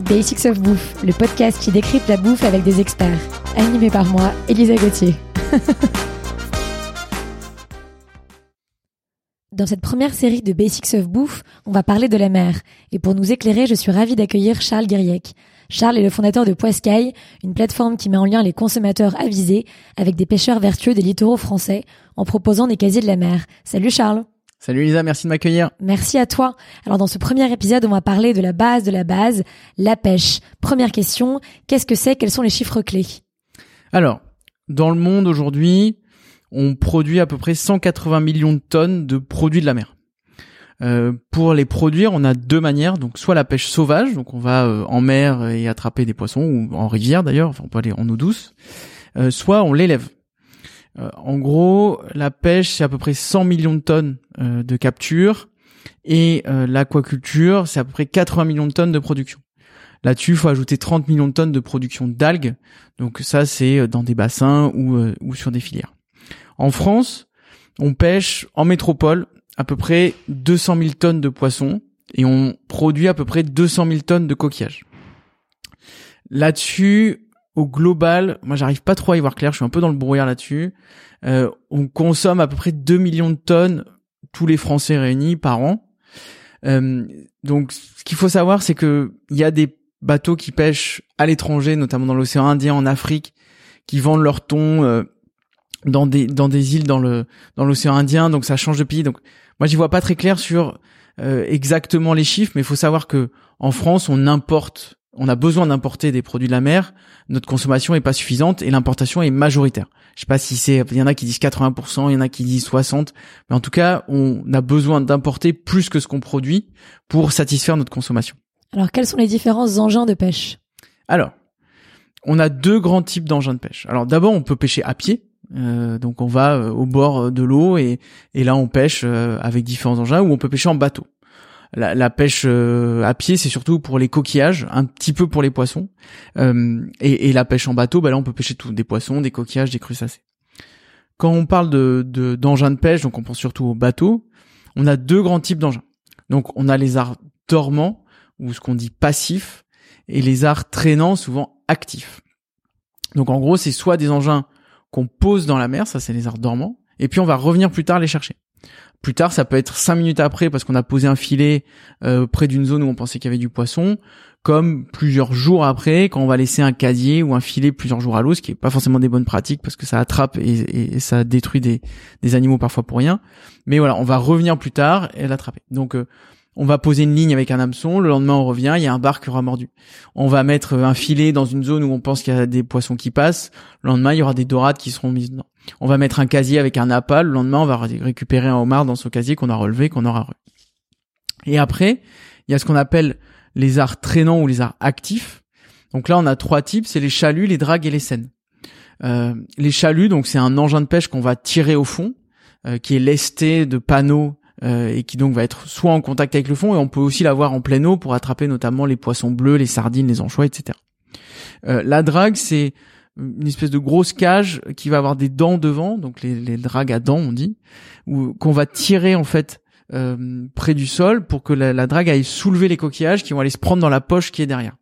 Basics of Bouffe, le podcast qui décrypte la bouffe avec des experts. Animé par moi, Elisa Gauthier. Dans cette première série de Basics of Bouffe, on va parler de la mer. Et pour nous éclairer, je suis ravie d'accueillir Charles Guiriec. Charles est le fondateur de Poiscaille, une plateforme qui met en lien les consommateurs avisés avec des pêcheurs vertueux des littoraux français en proposant des casiers de la mer. Salut Charles Salut Lisa, merci de m'accueillir. Merci à toi. Alors dans ce premier épisode, on va parler de la base de la base, la pêche. Première question, qu'est-ce que c'est? Quels sont les chiffres clés? Alors, dans le monde aujourd'hui, on produit à peu près 180 millions de tonnes de produits de la mer. Euh, pour les produire, on a deux manières. Donc, soit la pêche sauvage, donc on va euh, en mer et attraper des poissons ou en rivière d'ailleurs. Enfin, on peut aller en eau douce. Euh, soit on l'élève. Euh, en gros, la pêche, c'est à peu près 100 millions de tonnes euh, de capture et euh, l'aquaculture, c'est à peu près 80 millions de tonnes de production. Là-dessus, il faut ajouter 30 millions de tonnes de production d'algues. Donc ça, c'est dans des bassins ou, ou sur des filières. En France, on pêche en métropole à peu près 200 000 tonnes de poissons et on produit à peu près 200 000 tonnes de coquillages. Là-dessus, au global, moi j'arrive pas trop à y voir clair, je suis un peu dans le brouillard là-dessus. Euh, on consomme à peu près 2 millions de tonnes tous les Français réunis par an. Euh, donc ce qu'il faut savoir, c'est que il y a des bateaux qui pêchent à l'étranger, notamment dans l'océan Indien, en Afrique, qui vendent leur thon euh, dans des dans des îles dans le dans l'océan Indien, donc ça change de pays. Donc moi j'y vois pas très clair sur euh, exactement les chiffres, mais il faut savoir que en France on importe on a besoin d'importer des produits de la mer, notre consommation est pas suffisante et l'importation est majoritaire. Je sais pas si c'est, il y en a qui disent 80%, il y en a qui disent 60%, mais en tout cas, on a besoin d'importer plus que ce qu'on produit pour satisfaire notre consommation. Alors, quels sont les différents engins de pêche? Alors, on a deux grands types d'engins de pêche. Alors, d'abord, on peut pêcher à pied. Euh, donc, on va euh, au bord de l'eau et, et là, on pêche euh, avec différents engins ou on peut pêcher en bateau la, pêche euh, à pied, c'est surtout pour les coquillages, un petit peu pour les poissons. Euh, et, la pêche en bateau, bah là, on peut pêcher tout, des poissons, des coquillages, des crustacés. Quand on parle de d'engins de, pêche, donc on pense surtout aux bateaux, on a deux grands types d'engins. Donc on a les arts dormants, ou ce qu'on dit passifs, et les arts traînants, souvent actifs. Donc en gros, c'est soit des engins qu'on pose dans la mer, ça c'est les arts dormants, et puis on va revenir plus tard les chercher. Plus tard, ça peut être cinq minutes après parce qu'on a posé un filet euh, près d'une zone où on pensait qu'il y avait du poisson, comme plusieurs jours après quand on va laisser un casier ou un filet plusieurs jours à l'eau, ce qui est pas forcément des bonnes pratiques parce que ça attrape et, ça détruit des, des, animaux parfois pour rien. Mais voilà, on va revenir plus tard et l'attraper. Donc euh, on va poser une ligne avec un hameçon, le lendemain on revient, il y a un bar qui aura mordu. On va mettre un filet dans une zone où on pense qu'il y a des poissons qui passent, le lendemain il y aura des dorades qui seront mises dedans. On va mettre un casier avec un appât, le lendemain on va récupérer un homard dans ce casier qu'on a relevé, qu'on aura re. Et après, il y a ce qu'on appelle les arts traînants ou les arts actifs. Donc là on a trois types, c'est les chaluts, les dragues et les scènes. Euh, les chaluts, donc c'est un engin de pêche qu'on va tirer au fond, euh, qui est lesté de panneaux et qui donc va être soit en contact avec le fond et on peut aussi l'avoir en pleine eau pour attraper notamment les poissons bleus, les sardines, les anchois, etc. Euh, la drague, c'est une espèce de grosse cage qui va avoir des dents devant, donc les, les dragues à dents, on dit, ou qu'on va tirer en fait euh, près du sol pour que la, la, drague aille soulever les coquillages qui vont aller se prendre dans la poche qui est derrière.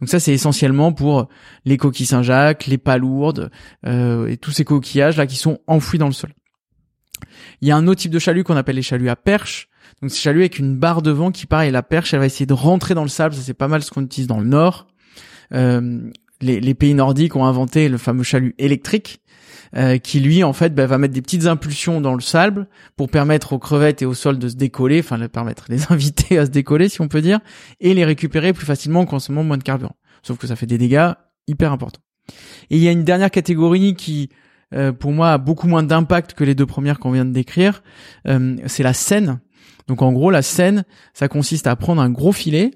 Donc ça c'est essentiellement pour les coquilles Saint-Jacques, les palourdes euh, et tous ces coquillages là qui sont enfouis dans le sol. Il y a un autre type de chalut qu'on appelle les chaluts à perche. Donc c'est chalut avec une barre devant qui pareil la perche elle va essayer de rentrer dans le sable, ça c'est pas mal ce qu'on utilise dans le nord. Euh, les, les, pays nordiques ont inventé le fameux chalut électrique euh, qui lui en fait bah, va mettre des petites impulsions dans le sable pour permettre aux crevettes et aux sols de se décoller, enfin le permettre les inviter à se décoller si on peut dire, et les récupérer plus facilement en consommant moins de carburant. Sauf que ça fait des dégâts hyper importants. Et il y a une dernière catégorie qui euh, pour moi a beaucoup moins d'impact que les deux premières qu'on vient de décrire, euh, c'est la scène. Donc en gros la scène, ça consiste à prendre un gros filet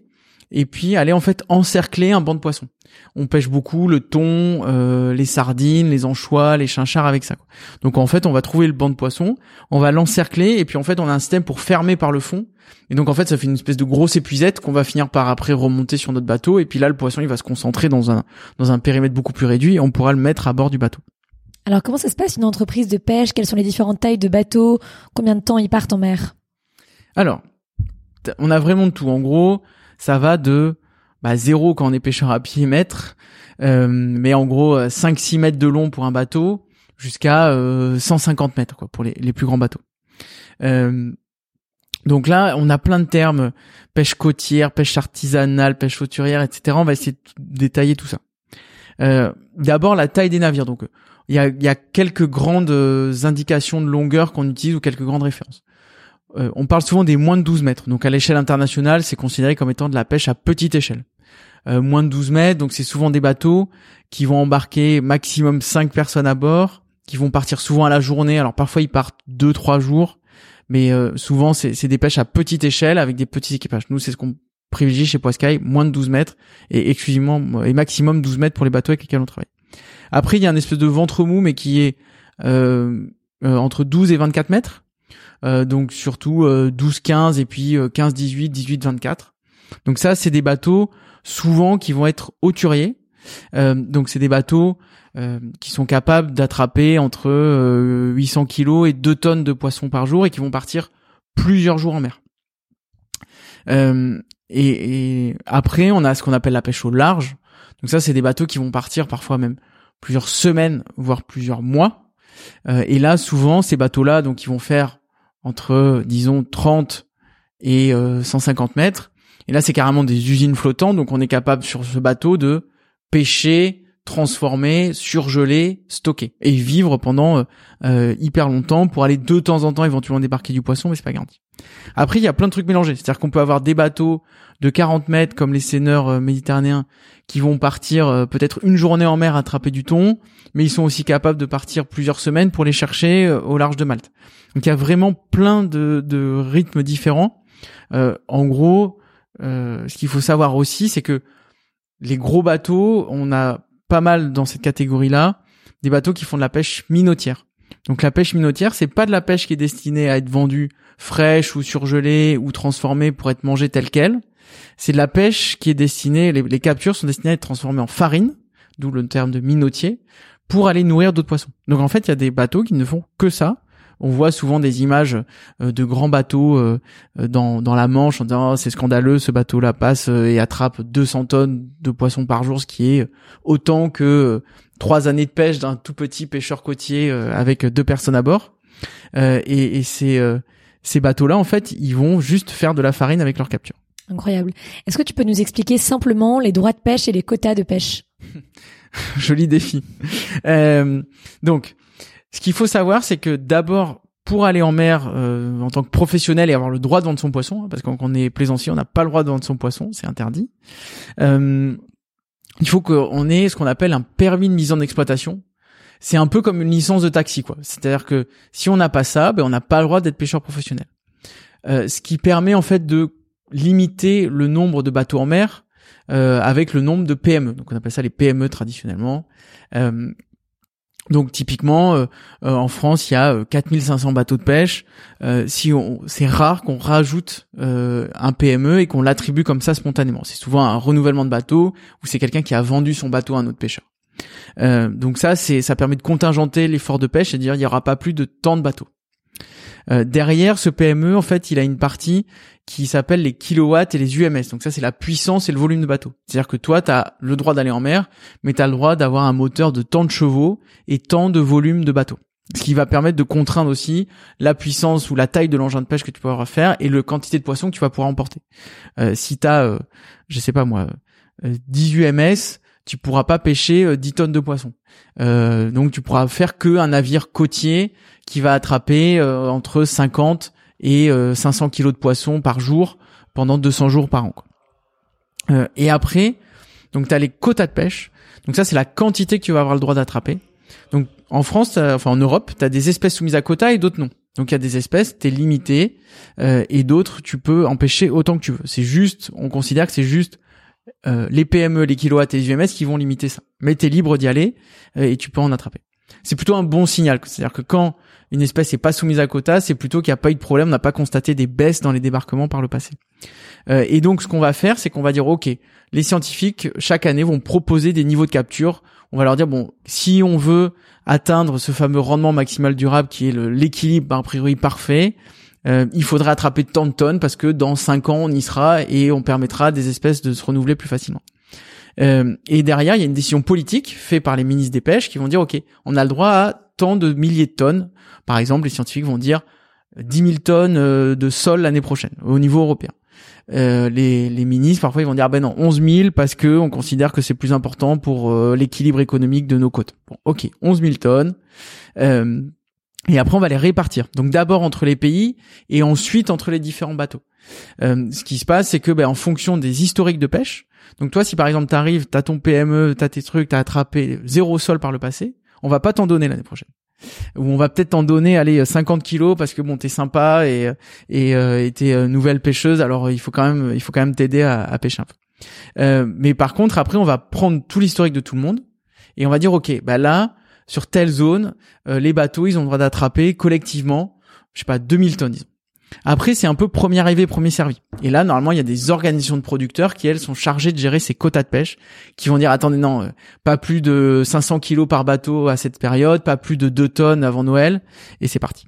et puis aller en fait encercler un banc de poissons. On pêche beaucoup le thon, euh, les sardines, les anchois, les chinchards avec ça. Donc en fait, on va trouver le banc de poissons, on va l'encercler et puis en fait, on a un système pour fermer par le fond. Et donc en fait, ça fait une espèce de grosse épuisette qu'on va finir par après remonter sur notre bateau et puis là, le poisson, il va se concentrer dans un dans un périmètre beaucoup plus réduit et on pourra le mettre à bord du bateau. Alors comment ça se passe une entreprise de pêche? Quelles sont les différentes tailles de bateaux? Combien de temps ils partent en mer? Alors, on a vraiment tout. En gros, ça va de bah, zéro quand on est pêcheur à pied mètre, mais en gros 5-6 mètres de long pour un bateau, jusqu'à 150 mètres quoi pour les, plus grands bateaux. donc là, on a plein de termes pêche côtière, pêche artisanale, pêche hauturière, etc. On va essayer de détailler tout ça. Euh, D'abord, la taille des navires. Donc, il y a, y a, quelques grandes euh, indications de longueur qu'on utilise ou quelques grandes références. Euh, on parle souvent des moins de 12 mètres. Donc, à l'échelle internationale, c'est considéré comme étant de la pêche à petite échelle. Euh, moins de 12 mètres, donc c'est souvent des bateaux qui vont embarquer maximum 5 personnes à bord, qui vont partir souvent à la journée. Alors, parfois, ils partent 2-3 jours, mais euh, souvent, c'est des pêches à petite échelle avec des petits équipages. Nous, c'est ce qu'on privilégie chez Poiscaille, moins de 12 mètres et exclusivement et maximum 12 mètres pour les bateaux avec lesquels on travaille. Après, il y a un espèce de ventre mou, mais qui est euh, euh, entre 12 et 24 mètres. Euh, donc surtout 12, 15 et puis 15, 18, 18, 24. Donc ça, c'est des bateaux souvent qui vont être hauturiers. donc c'est des bateaux qui sont capables d'attraper entre 800 kilos et 2 tonnes de poissons par jour et qui vont partir plusieurs jours en mer. Et, et, après, on a ce qu'on appelle la pêche au large. Donc ça, c'est des bateaux qui vont partir parfois même plusieurs semaines, voire plusieurs mois. Euh, et là, souvent, ces bateaux-là, donc, ils vont faire entre, disons, 30 et 150 euh, mètres. Et là, c'est carrément des usines flottantes. Donc, on est capable sur ce bateau de pêcher, transformer, surgeler, stocker et vivre pendant euh, hyper longtemps pour aller de temps en temps éventuellement débarquer du poisson, mais c'est pas garanti. Après, il y a plein de trucs mélangés. C'est-à-dire qu'on peut avoir des bateaux de 40 mètres comme les seineurs euh, méditerranéens qui vont partir euh, peut-être une journée en mer attraper du thon, mais ils sont aussi capables de partir plusieurs semaines pour les chercher euh, au large de Malte. Donc il y a vraiment plein de rythmes différents. en gros, ce qu'il faut savoir aussi, c'est que les gros bateaux, on a pas mal dans cette catégorie-là, des bateaux qui font de la pêche minotière. Donc la pêche minotière, c'est pas de la pêche qui est destinée à être vendue fraîche ou surgelée ou transformée pour être mangée telle quelle. C'est de la pêche qui est destinée, les, captures sont destinées à être transformées en farine, d'où le terme de minotier, pour aller nourrir d'autres poissons. Donc en fait, il y a des bateaux qui ne font que ça. On voit souvent des images euh, de grands bateaux euh, dans, dans la Manche en disant oh, c'est scandaleux, ce bateau-là passe euh, et attrape 200 tonnes de poissons par jour, ce qui est autant que trois années de pêche d'un tout petit pêcheur côtier avec deux personnes à bord. et, et c'est ces bateaux-là, en fait, ils vont juste faire de la farine avec leur capture. Incroyable. Est-ce que tu peux nous expliquer simplement les droits de pêche et les quotas de pêche? Joli défi. Euh, donc, ce qu'il faut savoir, c'est que d'abord, pour aller en mer euh, en tant que professionnel et avoir le droit de vendre son poisson, hein, parce que quand on est plaisancier, on n'a pas le droit de vendre son poisson, c'est interdit. Euh, il faut qu'on ait ce qu'on appelle un permis de mise en exploitation c'est un peu comme une licence de taxi, quoi. C'est-à-dire que si on n'a pas ça, ben on n'a pas le droit d'être pêcheur professionnel. Euh, ce qui permet en fait de limiter le nombre de bateaux en mer euh, avec le nombre de PME. Donc on appelle ça les PME traditionnellement. Euh, donc typiquement, euh, euh, en France, il y a 4500 bateaux de pêche. si on, c'est rare qu'on rajoute un PME et qu'on l'attribue comme ça spontanément. C'est souvent un renouvellement de bateau ou c'est quelqu'un qui a vendu son bateau à un autre pêcheur. Euh, donc ça, c'est ça permet de contingenter l'effort de pêche et de dire il y aura pas plus de tant de bateaux. Euh, derrière ce PME, en fait, il a une partie qui s'appelle les kilowatts et les UMS. Donc ça, c'est la puissance et le volume de bateau. C'est-à-dire que toi, tu as le droit d'aller en mer, mais tu as le droit d'avoir un moteur de tant de chevaux et tant de volume de bateau. Ce qui va permettre de contraindre aussi la puissance ou la taille de l'engin de pêche que tu pourras faire et le quantité de poissons que tu vas pouvoir emporter. Euh, si tu as, euh, je sais pas moi, 10 UMS, tu pourras pas pêcher 10 euh, tonnes de poissons. Euh, donc tu pourras faire que un navire côtier qui va attraper euh, entre 50 et 500 kilos de poissons par jour pendant 200 jours par an. et après, donc tu as les quotas de pêche. Donc ça c'est la quantité que tu vas avoir le droit d'attraper. Donc en France, enfin en Europe, tu as des espèces soumises à quotas et d'autres non. Donc il y a des espèces, t'es limité, et d'autres tu peux empêcher autant que tu veux. C'est juste, on considère que c'est juste euh, les PME, les kilowatts et les UMS qui vont limiter ça. Mais t'es libre d'y aller euh, et tu peux en attraper. C'est plutôt un bon signal. C'est-à-dire que quand une espèce n'est pas soumise à quota, c'est plutôt qu'il n'y a pas eu de problème, on n'a pas constaté des baisses dans les débarquements par le passé. Euh, et donc ce qu'on va faire, c'est qu'on va dire, OK, les scientifiques, chaque année, vont proposer des niveaux de capture. On va leur dire, bon, si on veut atteindre ce fameux rendement maximal durable qui est l'équilibre a priori parfait, euh, il faudrait attraper tant de tonnes parce que dans 5 ans on y sera et on permettra des espèces de se renouveler plus facilement. Euh, et derrière, il y a une décision politique faite par les ministres des pêches qui vont dire, OK, on a le droit à tant de milliers de tonnes. Par exemple, les scientifiques vont dire 10 000 tonnes euh, de sol l'année prochaine au niveau européen. Euh, les, les, ministres parfois ils vont dire ben non 11 000 parce que on considère que c'est plus important pour euh, l'équilibre économique de nos côtes. Bon, ok, 11 000 tonnes. Euh, et après on va les répartir. Donc d'abord entre les pays et ensuite entre les différents bateaux. ce qui se passe c'est que ben, en fonction des historiques de pêche, donc toi si par exemple t'arrives, t'as ton PME, t'as tes trucs, t'as attrapé zéro sol par le passé, on va pas t'en donner l'année prochaine où on va peut-être t'en donner allez 50 kilos parce que bon t'es sympa et et euh, t'es euh, nouvelle pêcheuse alors il faut quand même il faut quand même t'aider à, à, pêcher un peu euh, mais par contre après on va prendre tout l'historique de tout le monde et on va dire ok bah là sur telle zone euh, les bateaux ils ont le droit d'attraper collectivement je sais pas 2000 tonnes disons après, c'est un peu premier arrivé, premier servi. Et là, normalement, il y a des organisations de producteurs qui, elles, sont chargées de gérer ces quotas de pêche, qui vont dire, attendez, non, euh, pas plus de 500 kilos par bateau à cette période, pas plus de 2 tonnes avant Noël, et c'est parti.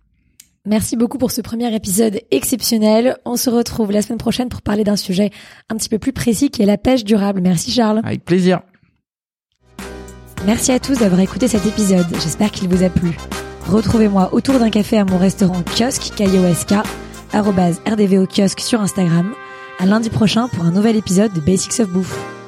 Merci beaucoup pour ce premier épisode exceptionnel. On se retrouve la semaine prochaine pour parler d'un sujet un petit peu plus précis qui est la pêche durable. Merci Charles. Avec plaisir. Merci à tous d'avoir écouté cet épisode. J'espère qu'il vous a plu. Retrouvez-moi autour d'un café à mon restaurant kiosque KIOSK rdv au kiosque sur Instagram. À lundi prochain pour un nouvel épisode de Basics of Bouffe.